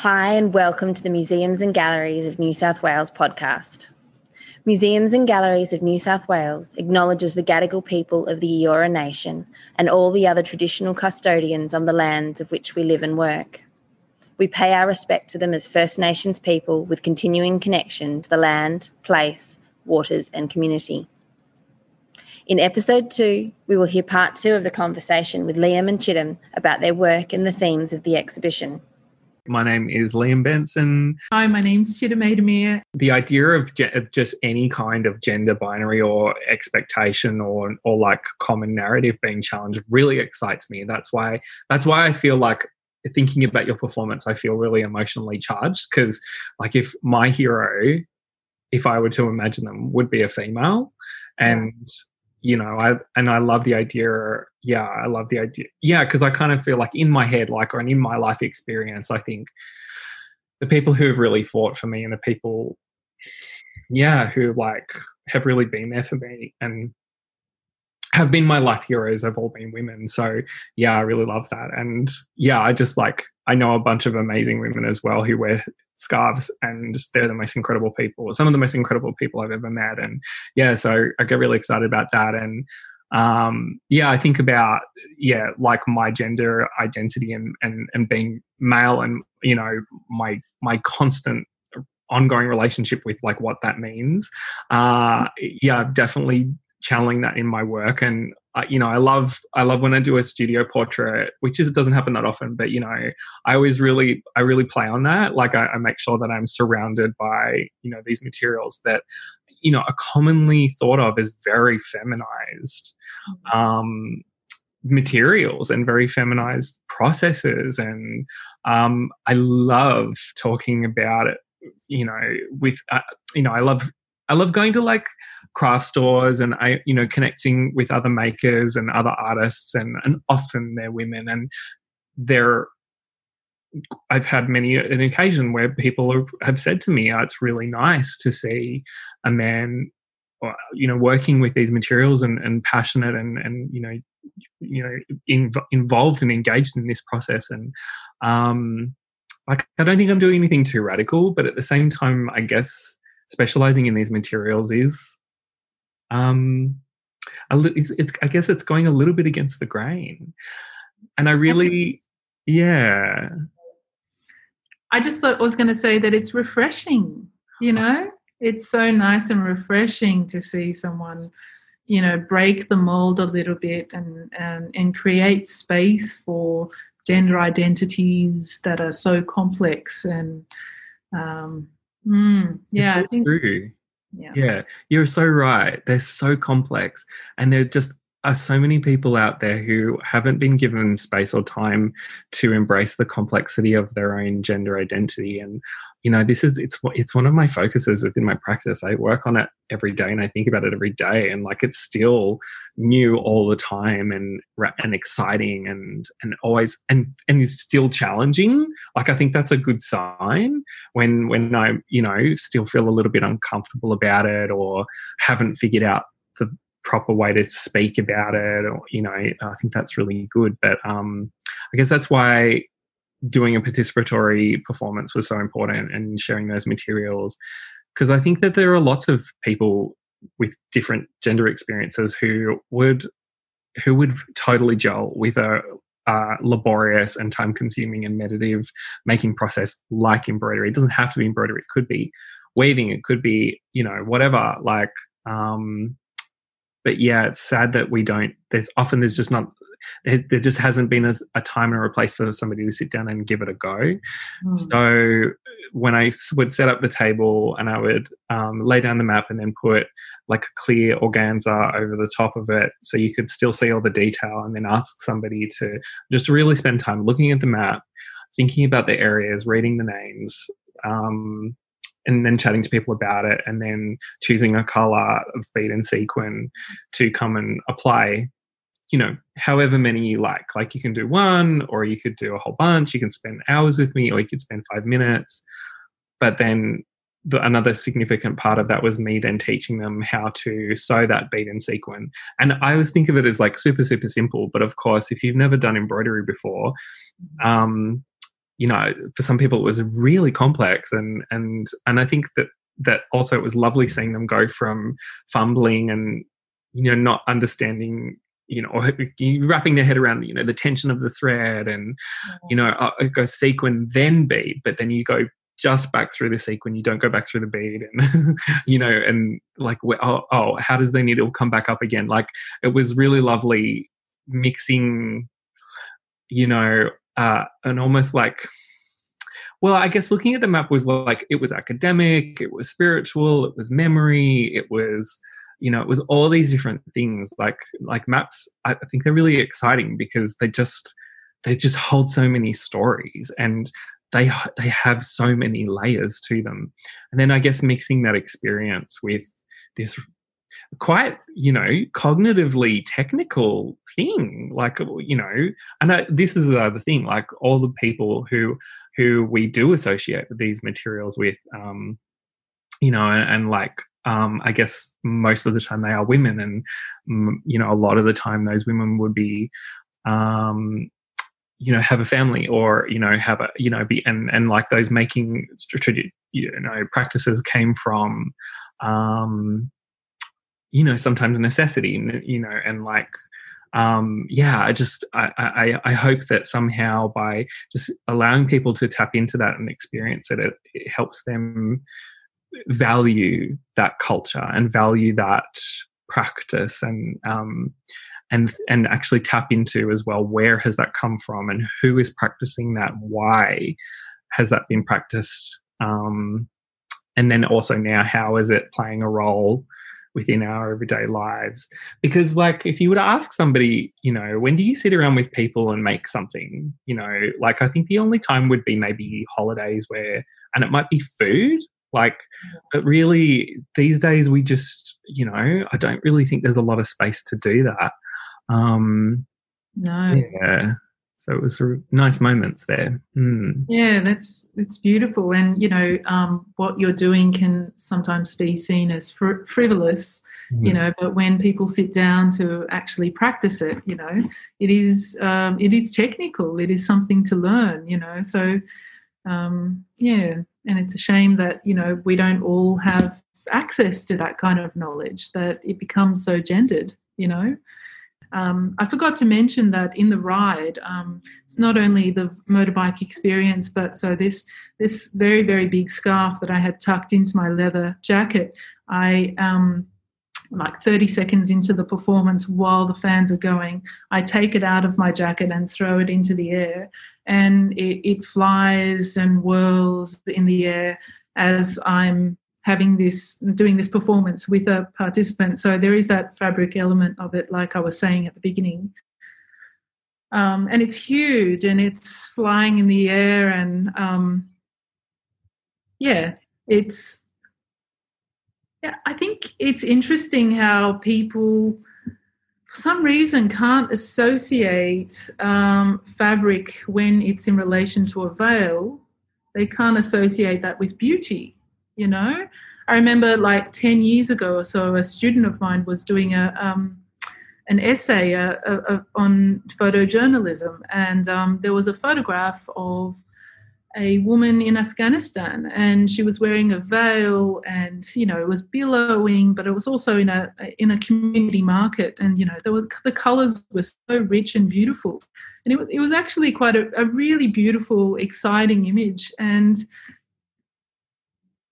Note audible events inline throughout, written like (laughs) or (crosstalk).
Hi, and welcome to the Museums and Galleries of New South Wales podcast. Museums and Galleries of New South Wales acknowledges the Gadigal people of the Eora Nation and all the other traditional custodians on the lands of which we live and work. We pay our respect to them as First Nations people with continuing connection to the land, place, waters, and community. In episode two, we will hear part two of the conversation with Liam and Cigdem about their work and the themes of the exhibition. My name is Liam Benson. Hi, my name's Cigdem Aydemir. The idea of, ge- of just any kind of gender binary or expectation or or like common narrative being challenged really excites me. That's why that's why I feel like thinking about your performance, I feel really emotionally charged because like if my hero, if I were to imagine them, would be a female, and you know i and i love the idea yeah i love the idea yeah because i kind of feel like in my head like or in my life experience i think the people who have really fought for me and the people yeah who like have really been there for me and have been my life heroes have all been women. So yeah i really love that. And yeah i just like i know a bunch of amazing women as well who wear scarves and they're the most incredible people some of the most incredible people i've ever met. And yeah so i get really excited about that. And um yeah i think about yeah like my gender identity and and and being male and you know my my constant ongoing relationship with like what that means. Uh yeah definitely channeling that in my work and uh, you know i love i love when i do a studio portrait which is it doesn't happen that often but you know i always really i really play on that. Like I, I make sure that i'm surrounded by you know these materials that you know are commonly thought of as very feminized um materials and very feminized processes. And um i love talking about it you know with uh, you know i love I love going to like craft stores and I, you know, connecting with other makers and other artists, and and often they're women, and they're. I've had many an occasion where people have, have said to me, oh, "It's really nice to see a man, you know, working with these materials and, and passionate and and you know, you know, inv- involved and engaged in this process." And um, like, I don't think I'm doing anything too radical, but at the same time, I guess specializing in these materials is um it's, it's i guess it's going a little bit against the grain. And i really yeah. I just thought I was going to say that it's refreshing you know? It's so nice and refreshing to see someone you know break the mold a little bit and and, and create space for gender identities that are so complex and um, Mm, yeah, so think, true. Yeah. yeah, you're so right. They're so complex, and they're just are so many people out there who haven't been given space or time to embrace the complexity of their own gender identity and you know this is it's it's one of my focuses within my practice. I work on it every day and i think about it every day and like it's still new all the time and and exciting and and always and and is still challenging. Like i think that's a good sign when when i you know still feel a little bit uncomfortable about it or haven't figured out the proper way to speak about it or you know i think that's really good. But um i guess that's why doing a participatory performance was so important and sharing those materials. Because i think that there are lots of people with different gender experiences who would who would totally gel with a uh, laborious and time consuming and meditative making process like embroidery. It doesn't have to be embroidery. It could be weaving. It could be you know whatever. Like um but yeah, it's sad that we don't. There's often there's just not there, there just hasn't been a, a, time and a place for somebody to sit down and give it a go. Mm. So when I would set up the table and I would um, lay down the map and then put like a clear organza over the top of it so you could still see all the detail and then ask somebody to just really spend time looking at the map, thinking about the areas, reading the names, um, and then chatting to people about it and then choosing a color of bead and sequin to come and apply you know however many you like. Like you can do one or you could do a whole bunch. You can spend hours with me or you could spend five minutes. But then the, another significant part of that was me then teaching them how to sew that bead and sequin. And i always think of it as like super super simple. But of course if you've never done embroidery before um, you know, for some people it was really complex, and and and I think that that also it was lovely seeing them go from fumbling and you know not understanding you know, or wrapping their head around, you know, the tension of the thread and, you know, uh, it goes sequin, then bead, but then you go just back through the sequin, you don't go back through the bead and, (laughs) you know, and like, oh, oh, how does the needle come back up again? Like, it was really lovely mixing, you know, uh, and almost like, well, I guess looking at the map was like it was academic, it was spiritual, it was memory, it was you know it was all these different things. Like like maps i think they're really exciting because they just they just hold so many stories and they they have so many layers to them. And then i guess mixing that experience with this quite you know cognitively technical thing. Like you know and I, this is the other thing like all the people who who we do associate these materials with um you know and, and like um i guess most of the time they are women and you know a lot of the time those women would be um you know have a family or you know have a you know be and and like those making you know practices came from um you know sometimes necessity you know and like um yeah i just I, I i hope that somehow by just allowing people to tap into that and experience it it, it helps them value that culture and value that practice and um and and actually tap into as well where has that come from and who is practicing that why has that been practiced um and then also now how is it playing a role within our everyday lives. Because like if you were to ask somebody you know when do you sit around with people and make something? You know like i think the only time would be maybe holidays where and it might be food like but really these days we just you know i don't really think there's a lot of space to do that. Um no. yeah so it was nice moments there. Mm. yeah that's it's beautiful. And you know um, what you're doing can sometimes be seen as fr- frivolous mm. you know but when people sit down to actually practice it you know it is um, it is technical. It is something to learn you know. So um, yeah. And it's a shame that you know we don't all have access to that kind of knowledge that it becomes so gendered you know um, I forgot to mention that in the ride, um, it's not only the motorbike experience, but so this this very very big scarf that I had tucked into my leather jacket, I um, like 30 seconds into the performance while the fans are going, I take it out of my jacket and throw it into the air, and it, it flies and whirls in the air as I'm having this doing this performance with a participant. So there is that fabric element of it like i was saying at the beginning. Um, and it's huge and it's flying in the air and um, yeah it's yeah i think it's interesting how people for some reason can't associate um, fabric when it's in relation to a veil. They can't associate that with beauty you know? I remember like 10 years ago or so a student of mine was doing a um, an essay uh, uh, on photojournalism. And um, there was a photograph of a woman in Afghanistan, and she was wearing a veil, and you know it was billowing, but it was also in a in a community market, and you know there were the colours were so rich and beautiful, and it was it was actually quite a, a really beautiful, exciting image, and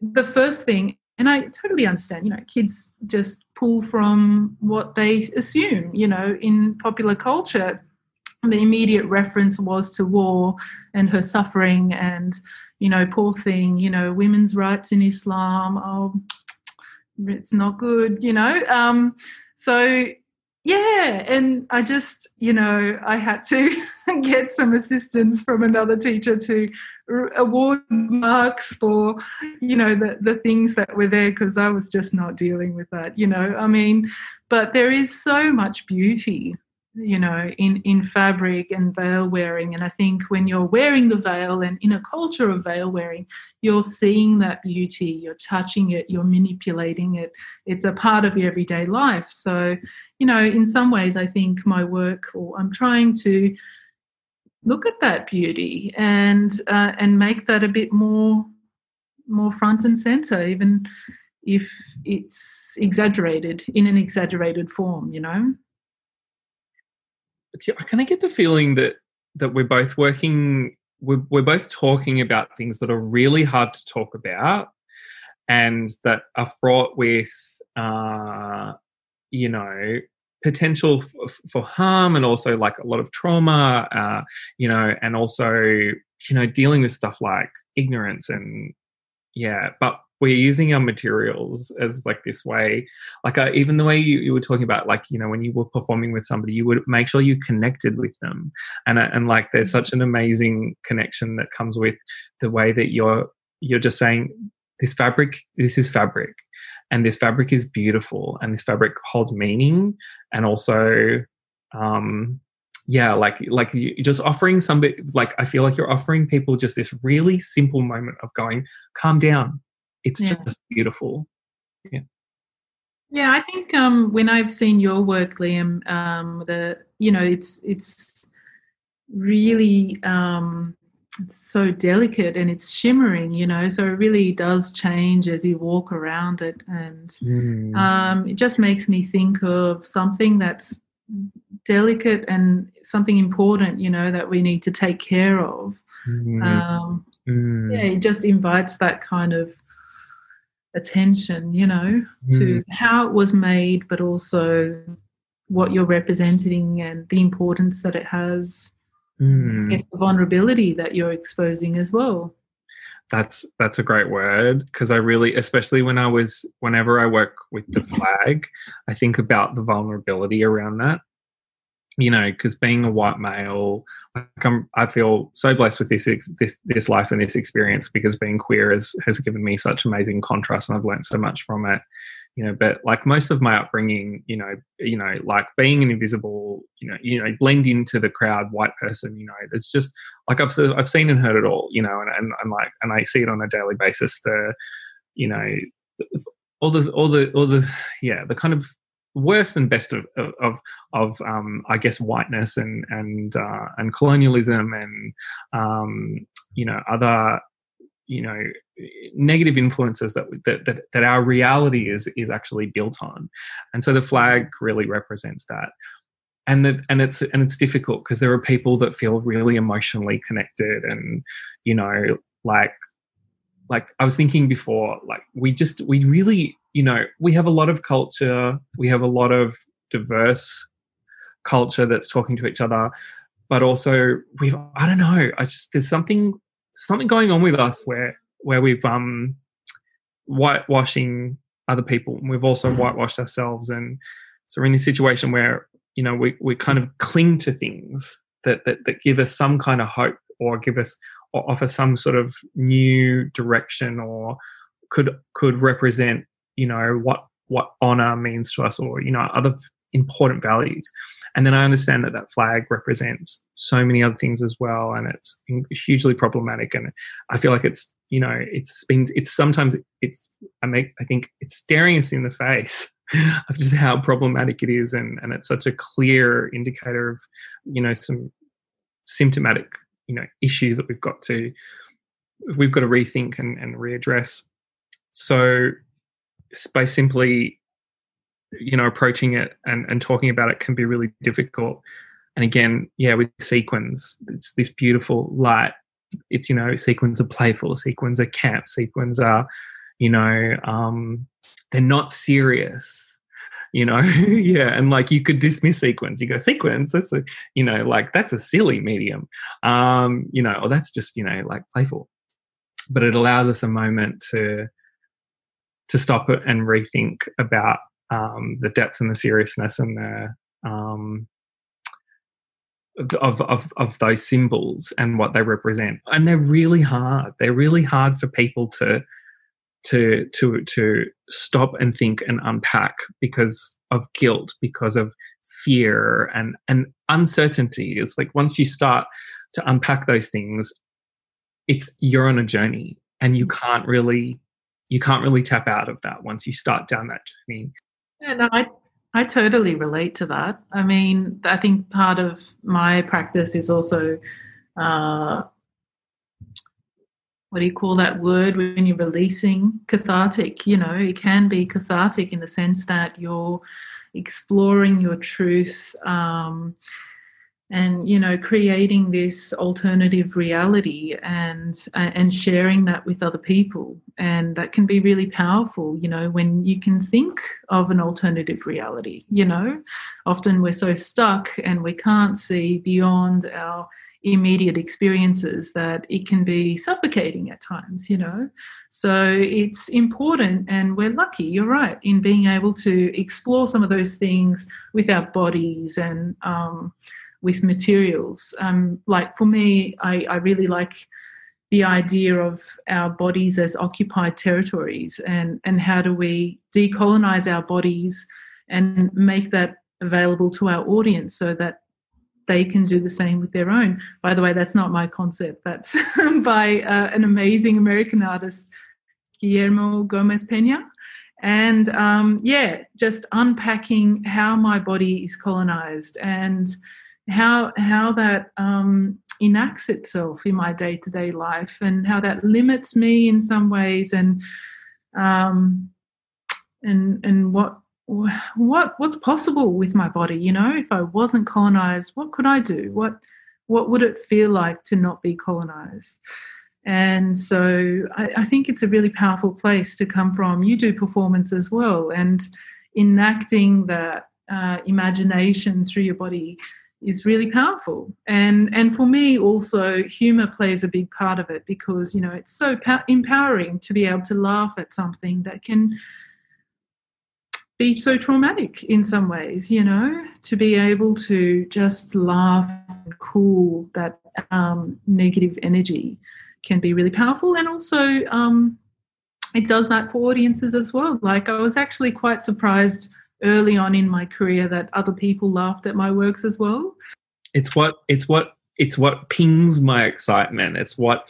the first thing, and I totally understand, you know, kids just pull from what they assume, you know, in popular culture. The immediate reference was to war and her suffering, and, you know, poor thing, you know, women's rights in Islam, oh, it's not good, you know. Um, so yeah and i just you know i had to (laughs) get some assistance from another teacher to award marks for you know the, the things that were there because i was just not dealing with that you know i mean but there is so much beauty you know in in fabric and veil wearing. And i think when you're wearing the veil and in a culture of veil wearing you're seeing that beauty you're touching it you're manipulating it. It's a part of your everyday life. So you know in some ways i think my work or i'm trying to look at that beauty and uh, and make that a bit more more front and center, even if it's exaggerated in an exaggerated form, you know. I kind of get the feeling that that we're both working, we're, we're both talking about things that are really hard to talk about, and that are fraught with, uh, you know, potential f- for harm and also like a lot of trauma, uh, you know, and also you know dealing with stuff like ignorance and yeah, but we're using our materials as like this way. Like uh, even the way you, you were talking about like you know when you were performing with somebody you would make sure you connected with them. And uh, and like there's such an amazing connection that comes with the way that you're you're just saying this fabric this is fabric and this fabric is beautiful and this fabric holds meaning and also um yeah like like you just offering somebody like i feel like you're offering people just this really simple moment of going calm down it's yeah. just beautiful yeah yeah i think um when i've seen your work liam um the you know it's it's really um it's so delicate and it's shimmering you know so it really does change as you walk around it and mm. um, it just makes me think of something that's delicate and something important you know that we need to take care of mm. Um, mm. yeah it just invites that kind of attention, you know, mm. to how it was made, but also what you're representing and the importance that it has. Mm. Yes, the vulnerability that you're exposing as well. That's that's a great word because I really, especially when I was, whenever I work with the flag, I think about the vulnerability around that you know, because being a white male, like I feel so blessed with this this this life and this experience because being queer has has given me such amazing contrast and I've learned so much from it. You know, but like most of my upbringing, you know, you know, like being an invisible, you know, you know, blend into the crowd, white person, you know, it's just like I've I've seen and heard it all, you know, and and, and like and I see it on a daily basis. The, you know, all the all the all the yeah, the kind of worst and best of of of um, I guess whiteness and and uh, and colonialism and um, you know other you know negative influences that, that that that our reality is is actually built on, and so the flag really represents that. And that, and it's and it's difficult because there are people that feel really emotionally connected, and you know, like like I was thinking before, like we just we really you know, we have a lot of culture, we have a lot of diverse culture that's talking to each other, but also we've I don't know, I just there's something something going on with us where where we've um whitewashing other people. And we've also whitewashed ourselves and so we're in this situation where you know we, we kind of cling to things that, that that give us some kind of hope or give us or offer some sort of new direction or could could represent you know what what honor means to us or you know other important values. And then i understand that that flag represents so many other things as well and it's hugely problematic and i feel like it's you know it's been it's sometimes it's i make i think it's staring us in the face (laughs) of just how problematic it is and and it's such a clear indicator of you know some symptomatic you know issues that we've got to we've got to rethink and, and readdress. So by simply you know approaching it and, and talking about it can be really difficult. And again yeah with sequins it's this beautiful light. It's you know sequins are playful sequins are camp sequins are you know um they're not serious you know? (laughs) Yeah and like you could dismiss sequins. You go sequins? That's a you know like that's a silly medium. Um you know or that's just you know like playful. But it allows us a moment to to stop it and rethink about um, the depth and the seriousness and the um, of, of of those symbols and what they represent. And they're really hard. They're really hard for people to to to to stop and think and unpack because of guilt, because of fear and and uncertainty. It's like once you start to unpack those things, it's you're on a journey and you can't really you can't really tap out of that once you start down that journey. Yeah, no, I I totally relate to that. I mean, I think part of my practice is also uh, what do you call that word when you're releasing cathartic you know it can be cathartic in the sense that you're exploring your truth um, and you know creating this alternative reality and and sharing that with other people and that can be really powerful you know when you can think of an alternative reality you know often we're so stuck and we can't see beyond our immediate experiences that it can be suffocating at times, you know. So it's important, and we're lucky, you're right, in being able to explore some of those things with our bodies and um, with materials. Um, like for me, I, I really like the idea of our bodies as occupied territories and, and how do we decolonize our bodies and make that available to our audience so that they can do the same with their own. By the way, that's not my concept. That's (laughs) by uh, an amazing American artist, Guillermo Gomez Pena. And um, yeah, just unpacking how my body is colonized and how how that um, enacts itself in my day to day life, and how that limits me in some ways, and um, and and what what what's possible with my body you know? If i wasn't colonized what could i do? What what would it feel like to not be colonized? And so I, I, think it's a really powerful place to come from. You do performance as well and enacting that uh, imagination through your body is really powerful and and for me also humor plays a big part of it because you know it's so pa- empowering to be able to laugh at something that can be so traumatic in some ways, you know, to be able to just laugh and cool that um, negative energy can be really powerful. And also, um, it does that for audiences as well. Like, I was actually quite surprised early on in my career that other people laughed at my works as well. It's what, it's what, it's what pings my excitement. It's what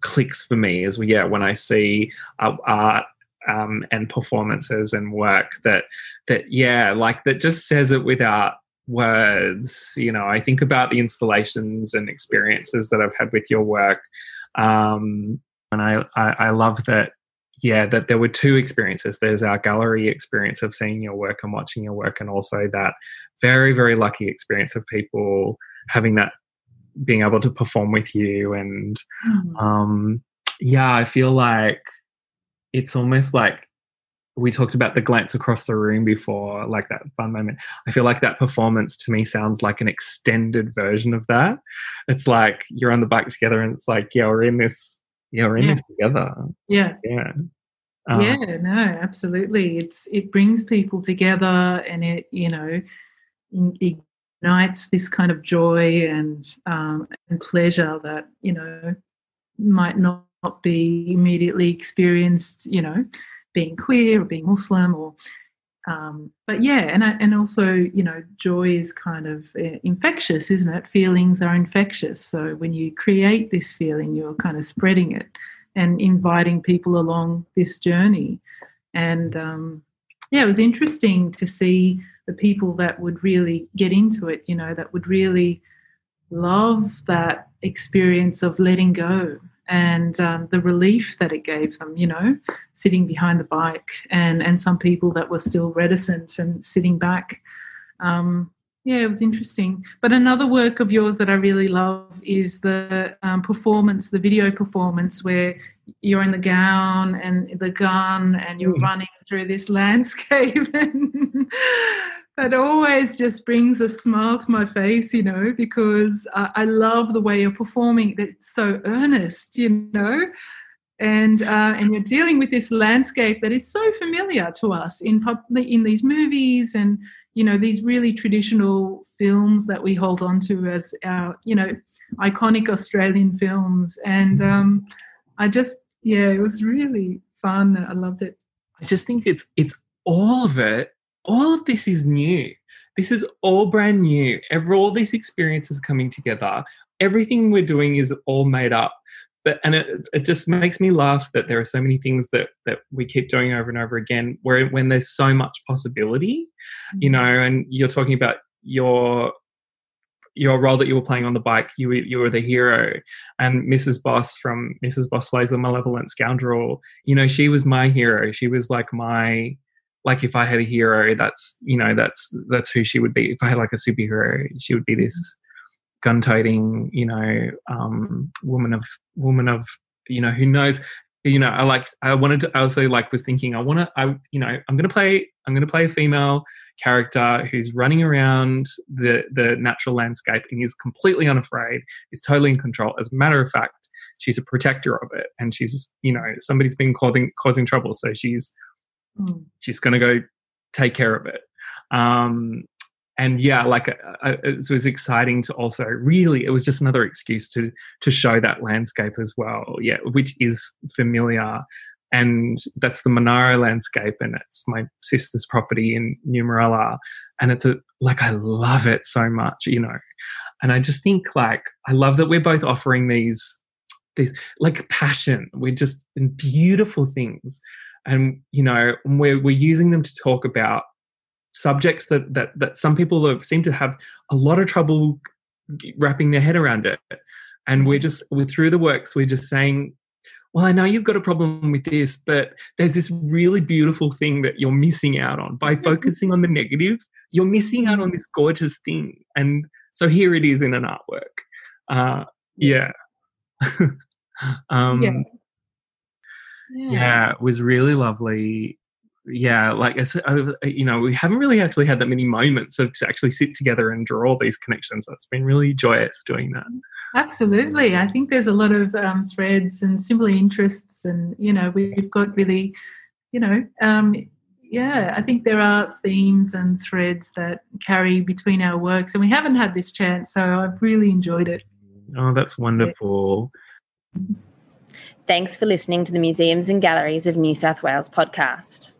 clicks for me is yeah when I see art um, and performances and work that that yeah like that just says it without words you know i think about the installations and experiences that i've had with your work um, and I, I i love that yeah that there were two experiences there's our gallery experience of seeing your work and watching your work and also that very very lucky experience of people having that being able to perform with you and mm. um yeah i feel like it's almost like we talked about the glance across the room before, like that fun moment. I feel like that performance to me sounds like an extended version of that. It's like you're on the bike together, and it's like, yeah, we're in this. Yeah, we're in yeah. this together. Yeah, yeah, um, yeah. No, absolutely. It's it brings people together, and it you know ignites this kind of joy and um, and pleasure that you know might not not be immediately experienced, you know, being queer or being Muslim or um, but yeah, and and also you know, joy is kind of uh, infectious, isn't it? Feelings are infectious. So when you create this feeling, you're kind of spreading it and inviting people along this journey. And um, yeah, it was interesting to see the people that would really get into it. You know, that would really love that experience of letting go and um, the relief that it gave them, you know, sitting behind the bike, and and some people that were still reticent and sitting back. Um, yeah, it was interesting. But another work of yours that I really love is the um, performance, the video performance, where you're in the gown and the gun, and you're mm. running through this landscape. (laughs) that always just brings a smile to my face, you know, because I, I love the way you're performing. It's so earnest, you know, and uh, and you're dealing with this landscape that is so familiar to us in in these movies and you know these really traditional films that we hold on to as our you know iconic Australian films. And um, I just yeah, it was really fun. I loved it. I just think it's it's all of it all of this is new. This is all brand new. Every, all these experiences coming together. Everything we're doing is all made up. But and it, it just makes me laugh that there are so many things that that we keep doing over and over again. Where when there's so much possibility, you mm-hmm. know, and you're talking about your your role that you were playing on the bike, you were, you were the hero, and Mrs. Boss from Mrs. Boss Slays the Malevolent Scoundrel. You know, she was my hero. She was like my like if I had a hero, that's you know that's that's who she would be. If I had like a superhero, she would be this gun-toting, you know, um, woman of woman of you know who knows you know, I like I wanted to I also like was thinking I want to I you know I'm gonna play I'm gonna play a female character who's running around the the natural landscape and is completely unafraid, is totally in control. As a matter of fact, she's a protector of it, and she's you know somebody's been causing causing trouble, so she's mm. she's gonna go take care of it. Um, and yeah, like uh, uh, it was exciting to also really it was just another excuse to to show that landscape as well. Yeah, which is familiar, and that's the Monaro landscape, and it's my sister's property in Numeralla, and it's a like I love it so much, you know, and I just think like I love that we're both offering these these like passion. We're just beautiful things, and you know we're we're using them to talk about subjects that that that some people have, seem to have a lot of trouble wrapping their head around it. And we're just we're through the works we're just saying well i know you've got a problem with this but there's this really beautiful thing that you're missing out on. By focusing on the negative you're missing out on this gorgeous thing. And so here it is in an artwork. Uh yeah. (laughs) Um yeah. Yeah. yeah it was really lovely yeah, like I you know, we haven't really actually had that many moments of to actually sit together and draw these connections. That's been really joyous doing that. Absolutely, I think there's a lot of um, threads and similar interests, and you know, we've got really, you know, um, yeah, I think there are themes and threads that carry between our works, and we haven't had this chance, so I've really enjoyed it. Oh, that's wonderful. Thanks for listening to the Museums and Galleries of New South Wales podcast.